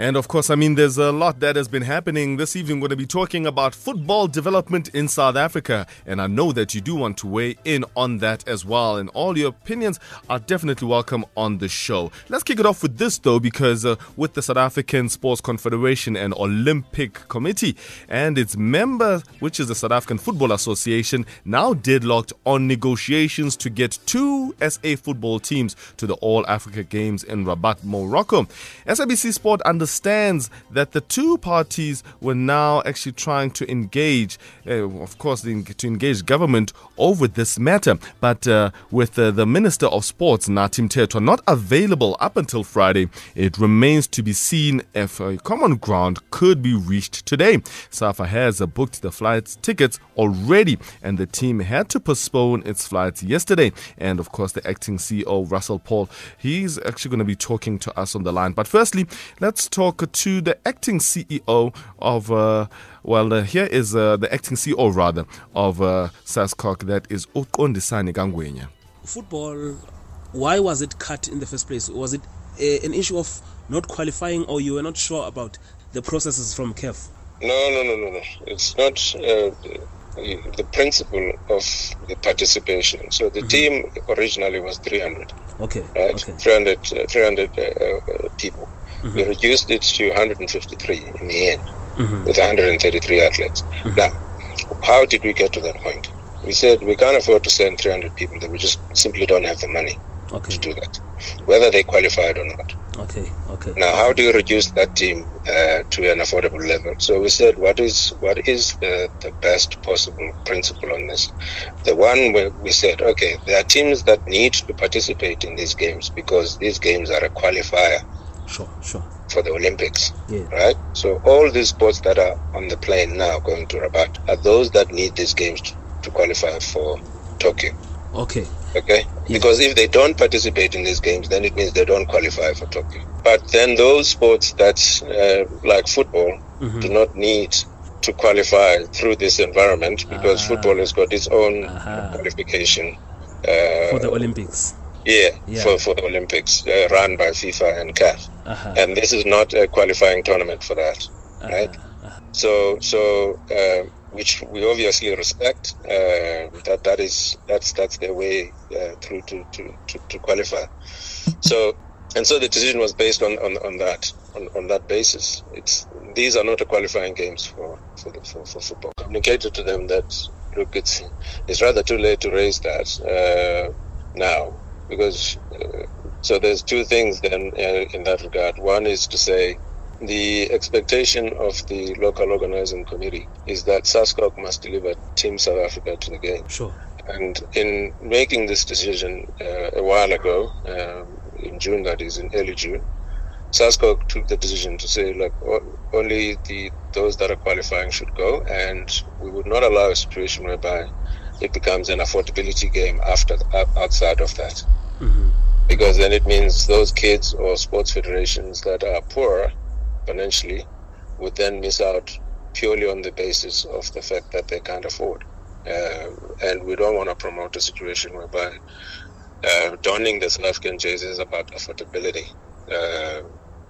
And of course, I mean, there's a lot that has been happening. This evening, we're going to be talking about football development in South Africa. And I know that you do want to weigh in on that as well. And all your opinions are definitely welcome on the show. Let's kick it off with this, though, because uh, with the South African Sports Confederation and Olympic Committee and its member, which is the South African Football Association, now deadlocked on negotiations to get two SA football teams to the All Africa Games in Rabat, Morocco. SABC Sport understands understands that the two parties were now actually trying to engage, uh, of course, to engage government over this matter. But uh, with uh, the Minister of Sports, Nathi Mthethwa, not available up until Friday, it remains to be seen if a common ground could be reached today. SAFA has booked the flights tickets already, and the team had to postpone its flights yesterday. And of course, the acting CEO, Russell Paul, he's actually going to be talking to us on the line. But firstly, let's talk to the acting CEO of, uh, well, uh, here is uh, the acting CEO rather of uh, SASCOC, that is Uqondisani Kangwenya. Football, why was it cut in the first place? Was it a, an issue of not qualifying or you were not sure about the processes from CAF? No, no, no, no, no. It's not uh, the principle of the participation. So the mm-hmm. team originally was 300. Okay. Right? Okay. 300, uh, 300 uh, people. Mm-hmm. We reduced it to 153 in the end, mm-hmm. with 133 athletes. Mm-hmm. Now, how did we get to that point? We said we can't afford to send 300 people that we just simply don't have the money okay. to do that, whether they qualified or not. Okay, okay. Now, how do you reduce that team uh, to an affordable level? So we said, what is what is the, the best possible principle on this? The one where we said, okay, there are teams that need to participate in these games because these games are a qualifier Sure, sure. For the Olympics. Yeah. Right? So all these sports that are on the plane now going to Rabat are those that need these games to, to qualify for Tokyo. Okay. Okay? Yeah. Because if they don't participate in these games, then it means they don't qualify for Tokyo. But then those sports that, uh, like football, mm-hmm. do not need to qualify through this environment because uh-huh. football has got its own uh-huh. qualification. Uh, for the Olympics. Yeah, yeah, For, for the Olympics, uh, run by FIFA and CAF. Uh-huh. And this is not a qualifying tournament for that, uh-huh. right? Uh-huh. So, so uh, which we obviously respect. Uh, that that is that's that's their way uh, through to, to, to, to, qualify. So, and so the decision was based on, on, on that on, on that basis. It's these are not a qualifying games for for, the, for, for football. Communicated to them that look, it's it's rather too late to raise that uh, now because uh, so there's two things then uh, in that regard. One is to say the expectation of the local organizing committee is that SASCOC must deliver Team South Africa to the game. Sure. And in making this decision uh, a while ago, um, in June, that is in early June, SASCOC took the decision to say, like, only the those that are qualifying should go, and we would not allow a situation whereby it becomes an affordability game after outside of that. Mm-hmm. Because then it means those kids or sports federations that are poor financially would then miss out purely on the basis of the fact that they can't afford. Uh, and we don't want to promote a situation whereby uh, donning the South African jersey is about affordability uh,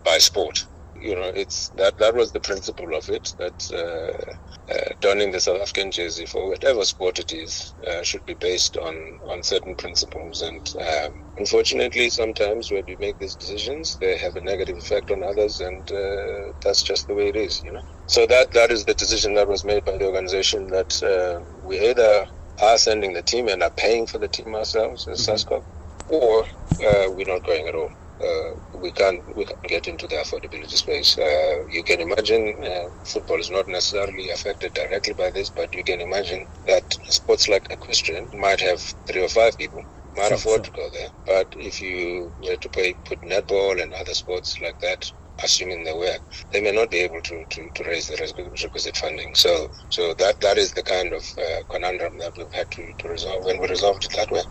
by sport you know, it's that that was the principle of it. That uh, uh, donning the South African jersey for whatever sport it is uh, should be based on on certain principles. And um, unfortunately, sometimes when we make these decisions, they have a negative effect on others, and uh, that's just the way it is. You know. So that that is the decision that was made by the organization that uh, we either are sending the team and are paying for the team ourselves as mm-hmm. SASCOC, or uh, we're not going at all uh, we can't we can't get into the affordability space. Uh, you can imagine uh, football is not necessarily affected directly by this, but you can imagine that sports like equestrian might have three or five people might sure, afford sure. to go there. But if you were to pay, put netball and other sports like that, assuming they were, they may not be able to, to, to raise the requisite funding. So so that that is the kind of uh, conundrum that we've had to, to resolve, and we resolved it that way.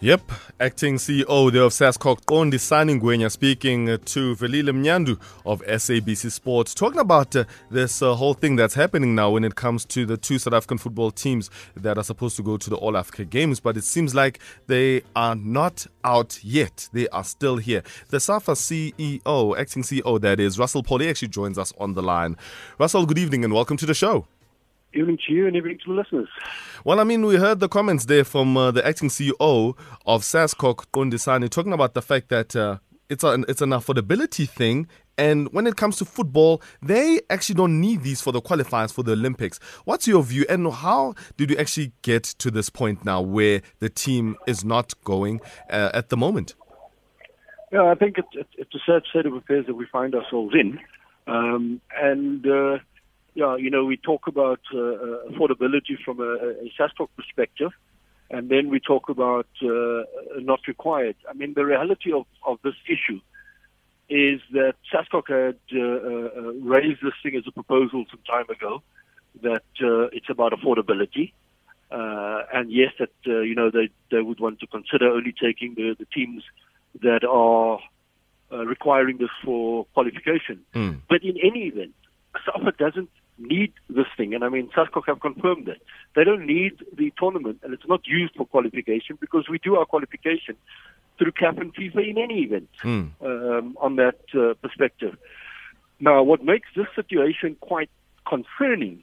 Yep, Acting CEO there of SASCOC, Qondisani Ngwenya, speaking to Velile Mnyandu of SABC Sports, talking about uh, this uh, whole thing that's happening now when it comes to the two South African football teams that are supposed to go to the All Africa Games, but it seems like they are not out yet. They are still here. The SAFA CEO, acting CEO, that is, Russell Paulie, actually joins us on the line. Russell, good evening and welcome to the show. Evening to you and evening to the listeners. Well, I mean, we heard the comments there from uh, the acting CEO of SASCOC, Qondisani, talking about the fact that uh, it's, an, it's an affordability thing. And when it comes to football, they actually don't need these for the qualifiers for the Olympics. What's your view? And how did you actually get to this point now where the team is not going uh, at the moment? Yeah, I think it's, it's a sad state of affairs that we find ourselves in. Um, and uh, yeah, you know, we talk about uh, uh affordability from a, a SASCOC perspective, and then we talk about uh, not required. I mean, the reality of, of this issue is that SASCOC had uh, uh, raised this thing as a proposal some time ago, that uh, it's about affordability. and yes, that you know they they would want to consider only taking the, the teams that are requiring this for qualification. Mm. But in any event, SAFA doesn't need this thing, and I mean, SASCOC have confirmed that. They don't need the tournament, and it's not used for qualification because we do our qualification through CAF and FIFA in any event mm. um, on that uh, perspective. Now, what makes this situation quite concerning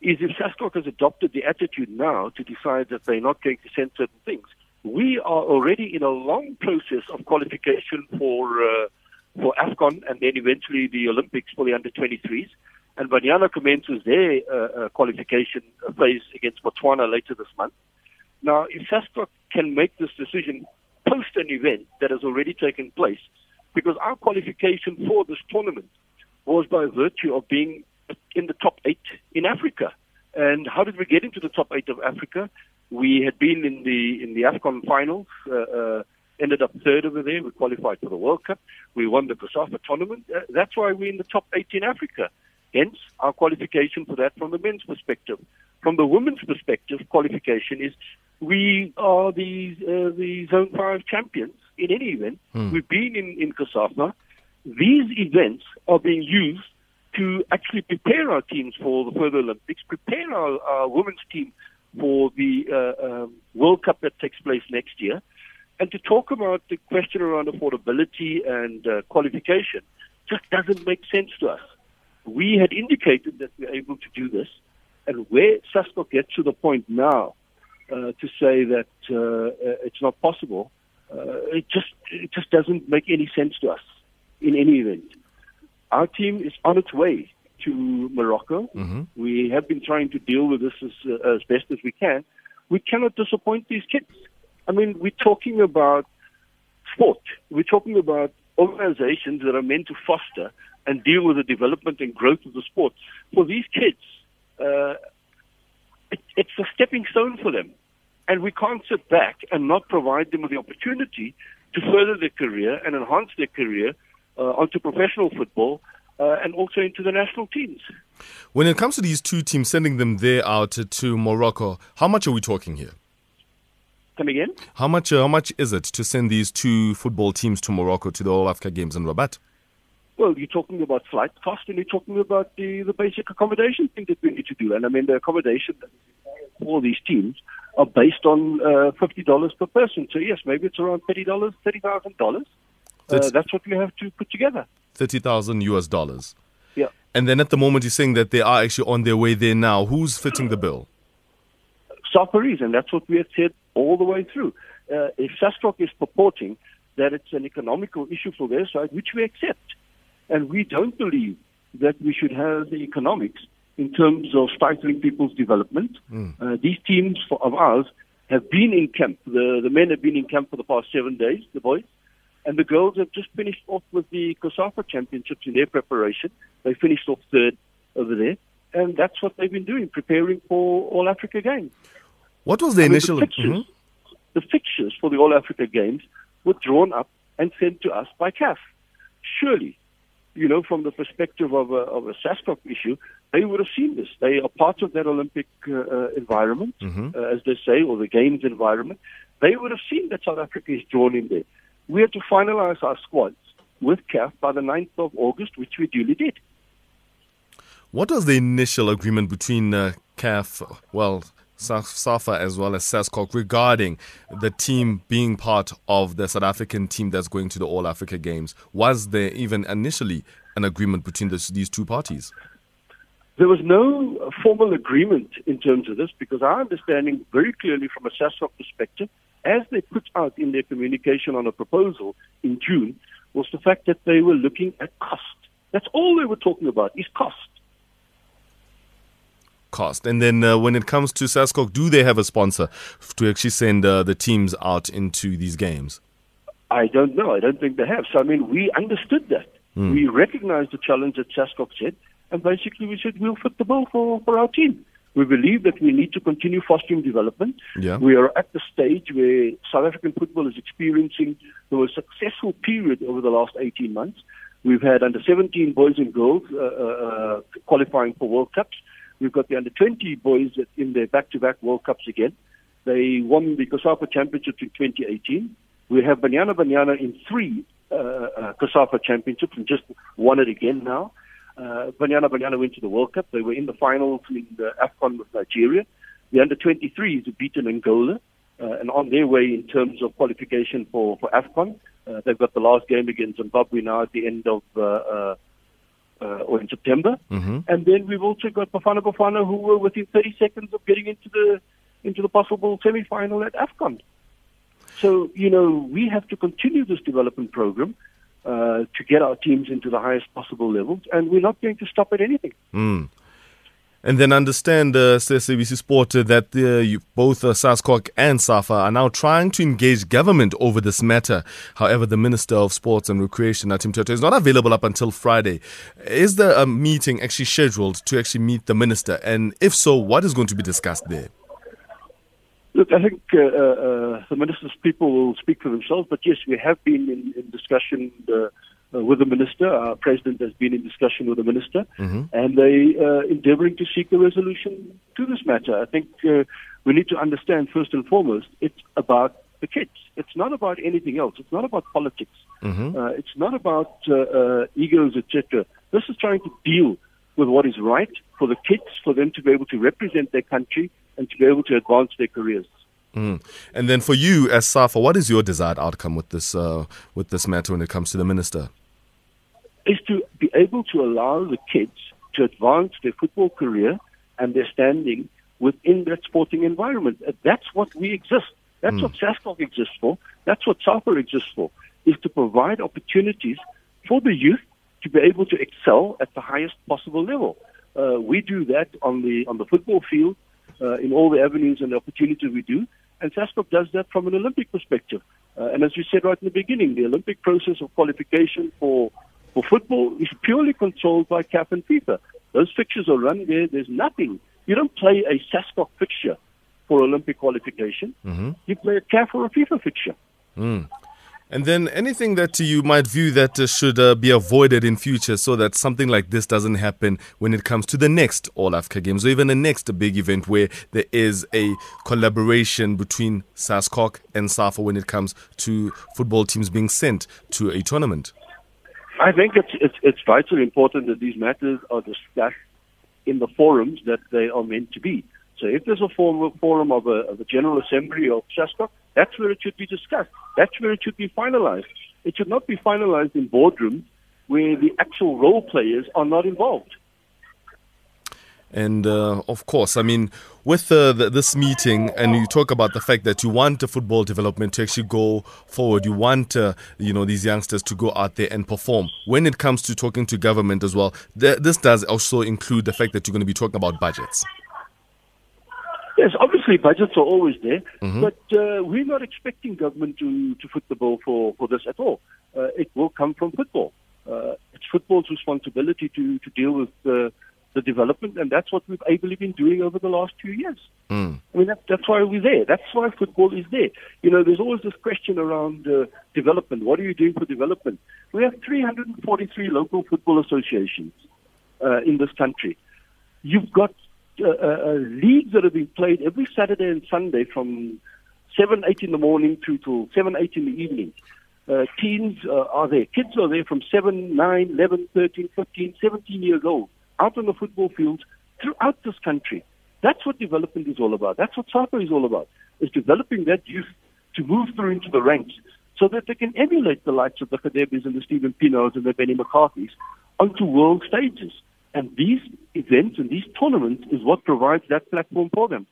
is if SASCOC has adopted the attitude now to decide that they're not going to send certain things, we are already in a long process of qualification for uh, for AFCON and then eventually the Olympics for the under 23s and Banyana commences their uh, uh, qualification phase against Botswana later this month. Now, if SASCOC can make this decision post an event that has already taken place, because our qualification for this tournament was by virtue of being in the top eight in Africa. And how did we get into the top eight of Africa? We had been in the in the AFCON finals, uh, uh, ended up third over there. We qualified for the World Cup. We won the COSAFA tournament. Uh, that's why we're in the top eight in Africa. Hence, our qualification for that from the men's perspective. From the women's perspective, qualification is we are the uh, the Zone 5 champions in any event. Hmm. We've been in, in. These events are being used to actually prepare our teams for the further Olympics, prepare our, our women's team for the uh, um, World Cup that takes place next year, and to talk about the question around affordability and uh, qualification just doesn't make sense to us we had indicated that we're able to do this, and where SASCOC gets to the point now uh, to say that uh, uh, it's not possible, uh, it just it just doesn't make any sense to us. In any event, our team is on its way to Morocco. Mm-hmm. We have been trying to deal with this as, uh, as best as we can. We cannot disappoint these kids. I mean, we're talking about sport. We're talking about organizations that are meant to foster and deal with the development and growth of the sport. For these kids, uh, it, it's a stepping stone for them. And we can't sit back and not provide them with the opportunity to further their career and enhance their career uh, onto professional football uh, and also into the national teams. When it comes to these two teams, sending them there out to Morocco, how much are we talking here? Come again? How much? Uh, how much is it to send these two football teams to Morocco to the All Africa Games in Rabat? Well, you're talking about flight cost and you're talking about the, the basic accommodation thing that we need to do. And I mean, the accommodation for these teams are based on uh, $50 per person. So, yes, maybe it's around $30, $30,000. Uh, that's what we have to put together. 30,000 US dollars. Yeah. And then at the moment, you're saying that they are actually on their way there now. Who's fitting the bill? SAFA is, and that's what we have said all the way through. Uh, if SASCOC is purporting that it's an economical issue for their side, which we accept, and we don't believe that we should have the economics in terms of stifling people's development. Mm. Uh, these teams for, of ours have been in camp. The, the men have been in camp for the past seven days, the boys. And the girls have just finished off with the COSAFA championships in their preparation. They finished off third over there. And that's what they've been doing, preparing for All Africa Games. What was the I initial? Mean, the, fixtures, mm-hmm. the for the All Africa Games were drawn up and sent to us by CAF. Surely you know, from the perspective of a, of a SASCOC issue, they would have seen this. They are part of that Olympic uh, uh, environment, mm-hmm. uh, as they say, or the Games environment. they would have seen that South Africa is drawn in there. We had to finalize our squads with CAF by the 9th of August, which we duly did. What was the initial agreement between uh, CAF, well, SAFA as well as SASCOC regarding the team being part of the South African team that's going to the All Africa Games? Was there even initially an agreement between this, these two parties? There was no formal agreement in terms of this because our understanding very clearly from a SASCOC perspective, as they put out in their communication on a proposal in June, was the fact that they were looking at cost. That's all they were talking about is cost cost. And then uh, when it comes to SASCOC, do they have a sponsor to actually send uh, the teams out into these games? I don't know. I don't think they have. So, I mean, we understood that. Mm. We recognized the challenge that SASCOC said, and basically we said we'll fit the bill for, for our team. We believe that we need to continue fostering development. Yeah. We are at the stage where South African football is experiencing the most successful period over the last 18 months. We've had under 17 boys and girls uh, uh, uh qualifying for World Cups. We've got the under 20 boys in their back to back World Cups again. They won the COSAFA Championship in 2018. We have Banyana Banyana in three uh, uh, Championships and just won it again now. Uh, Banyana Banyana went to the World Cup. They were in the finals in the AFCON with Nigeria. The under 23s have beaten Angola uh, and on their way in terms of qualification for, for AFCON. Uh, they've got the last game against Zimbabwe now at the end of uh, uh, uh, or in September. Mm-hmm. And then we've also got Bafana Bafana who were within 30 seconds of getting into the into the possible semi-final at AFCON. So, you know, we have to continue this development program uh, to get our teams into the highest possible levels, and we're not going to stop at anything. Mm. And then understand, uh, SABC Sport, uh, that uh, you, both uh, SASCOC and SAFA are now trying to engage government over this matter. However, the Minister of Sports and Recreation, Nathi Mthethwa, is not available up until Friday. Is there a meeting actually scheduled to actually meet the Minister? And if so, what is going to be discussed there? Look, I think uh, uh, the Minister's people will speak for themselves, but yes, we have been in, in discussion uh, with the minister. Our president has been in discussion with the minister, mm-hmm. and they uh, endeavouring to seek a resolution to this matter. I think uh, we need to understand first and foremost, it's about the kids. It's not about anything else. It's not about politics. Mm-hmm. Uh, it's not about uh, uh, egos, etc. This is trying to deal with what is right for the kids, for them to be able to represent their country and to be able to advance their careers. Mm. And then for you as SAFA, what is your desired outcome with this uh, with this matter when it comes to the minister? Is to be able to allow the kids to advance their football career and their standing within that sporting environment. That's what we exist. That's mm. what SASCOC exists for. That's what SAFA exists for, is to provide opportunities for the youth to be able to excel at the highest possible level. Uh, we do that on the on the football field, uh, in all the avenues and the opportunities we do. And SASCOC does that from an Olympic perspective. Uh, and as we said right in the beginning, the Olympic process of qualification for, for football is purely controlled by CAF and FIFA. Those fixtures are run there. There's nothing. You don't play a SASCOC fixture for Olympic qualification. Mm-hmm. You play a CAF or a FIFA fixture. Mm. And then anything that you might view that uh, should uh, be avoided in future so that something like this doesn't happen when it comes to the next All Africa Games or even the next big event where there is a collaboration between SASCOC and SAFA when it comes to football teams being sent to a tournament. I think it's, it's, it's vitally important that these matters are discussed in the forums that they are meant to be. So if there's a forum, forum of, a, of a General Assembly of SASCOC, that's where it should be discussed. That's where it should be finalized. It should not be finalized in boardrooms where the actual role players are not involved. And uh, of course, I mean, with uh, the, this meeting, and you talk about the fact that you want the football development to actually go forward. You want, uh, you know, these youngsters to go out there and perform. When it comes to talking to government as well, th- this does also include the fact that you're going to be talking about budgets. Yes, obviously budgets are always there, mm-hmm. but uh, we're not expecting government to, to foot the bill for, for this at all. Uh, it will come from football. Uh, it's football's responsibility to, to deal with the, development, and that's what we've ably been doing over the last few years. Mm. I mean, that, that's why we're there. That's why football is there. You know, there's always this question around uh, development. What are you doing for development? We have 343 local football associations uh, in this country. You've got uh, uh, uh, leagues that are being played every Saturday and Sunday from 7, 8 in the morning through till 7, 8 in the evening. Uh, teens uh, are there. Kids are there from 7, 9, 11, 13, 15, 17 years old out on the football fields throughout this country. That's what development is all about. That's what soccer is all about, is developing that youth to move through into the ranks so that they can emulate the likes of the Khadebis and the Steven Pienaars and the Benny McCarthy's onto world stages. And these events and these tournaments is what provides that platform for them.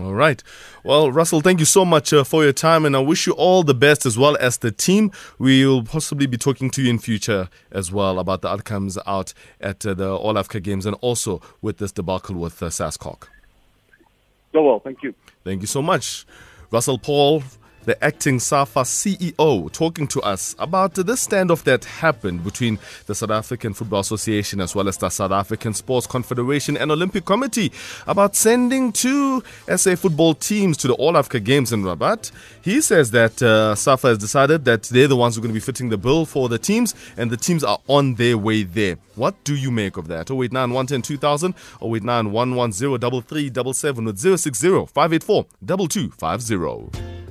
All right. Well, Russell, thank you so much uh, for your time, and I wish you all the best as well as the team. We'll possibly be talking to you in future as well about the outcomes out at uh, the All Africa Games and also with this debacle with uh, SASCOC. So well, thank you. Thank you so much. Russell Paul the acting SAFA CEO, talking to us about this standoff that happened between the South African Football Association as well as the South African Sports Confederation and Olympic Committee about sending two SA football teams to the All Africa Games in Rabat. He says that uh, SAFA has decided that they're the ones who are going to be fitting the bill for the teams and the teams are on their way there. What do you make of that? 089 110 2000 089 110 3377 with 060 584 2250.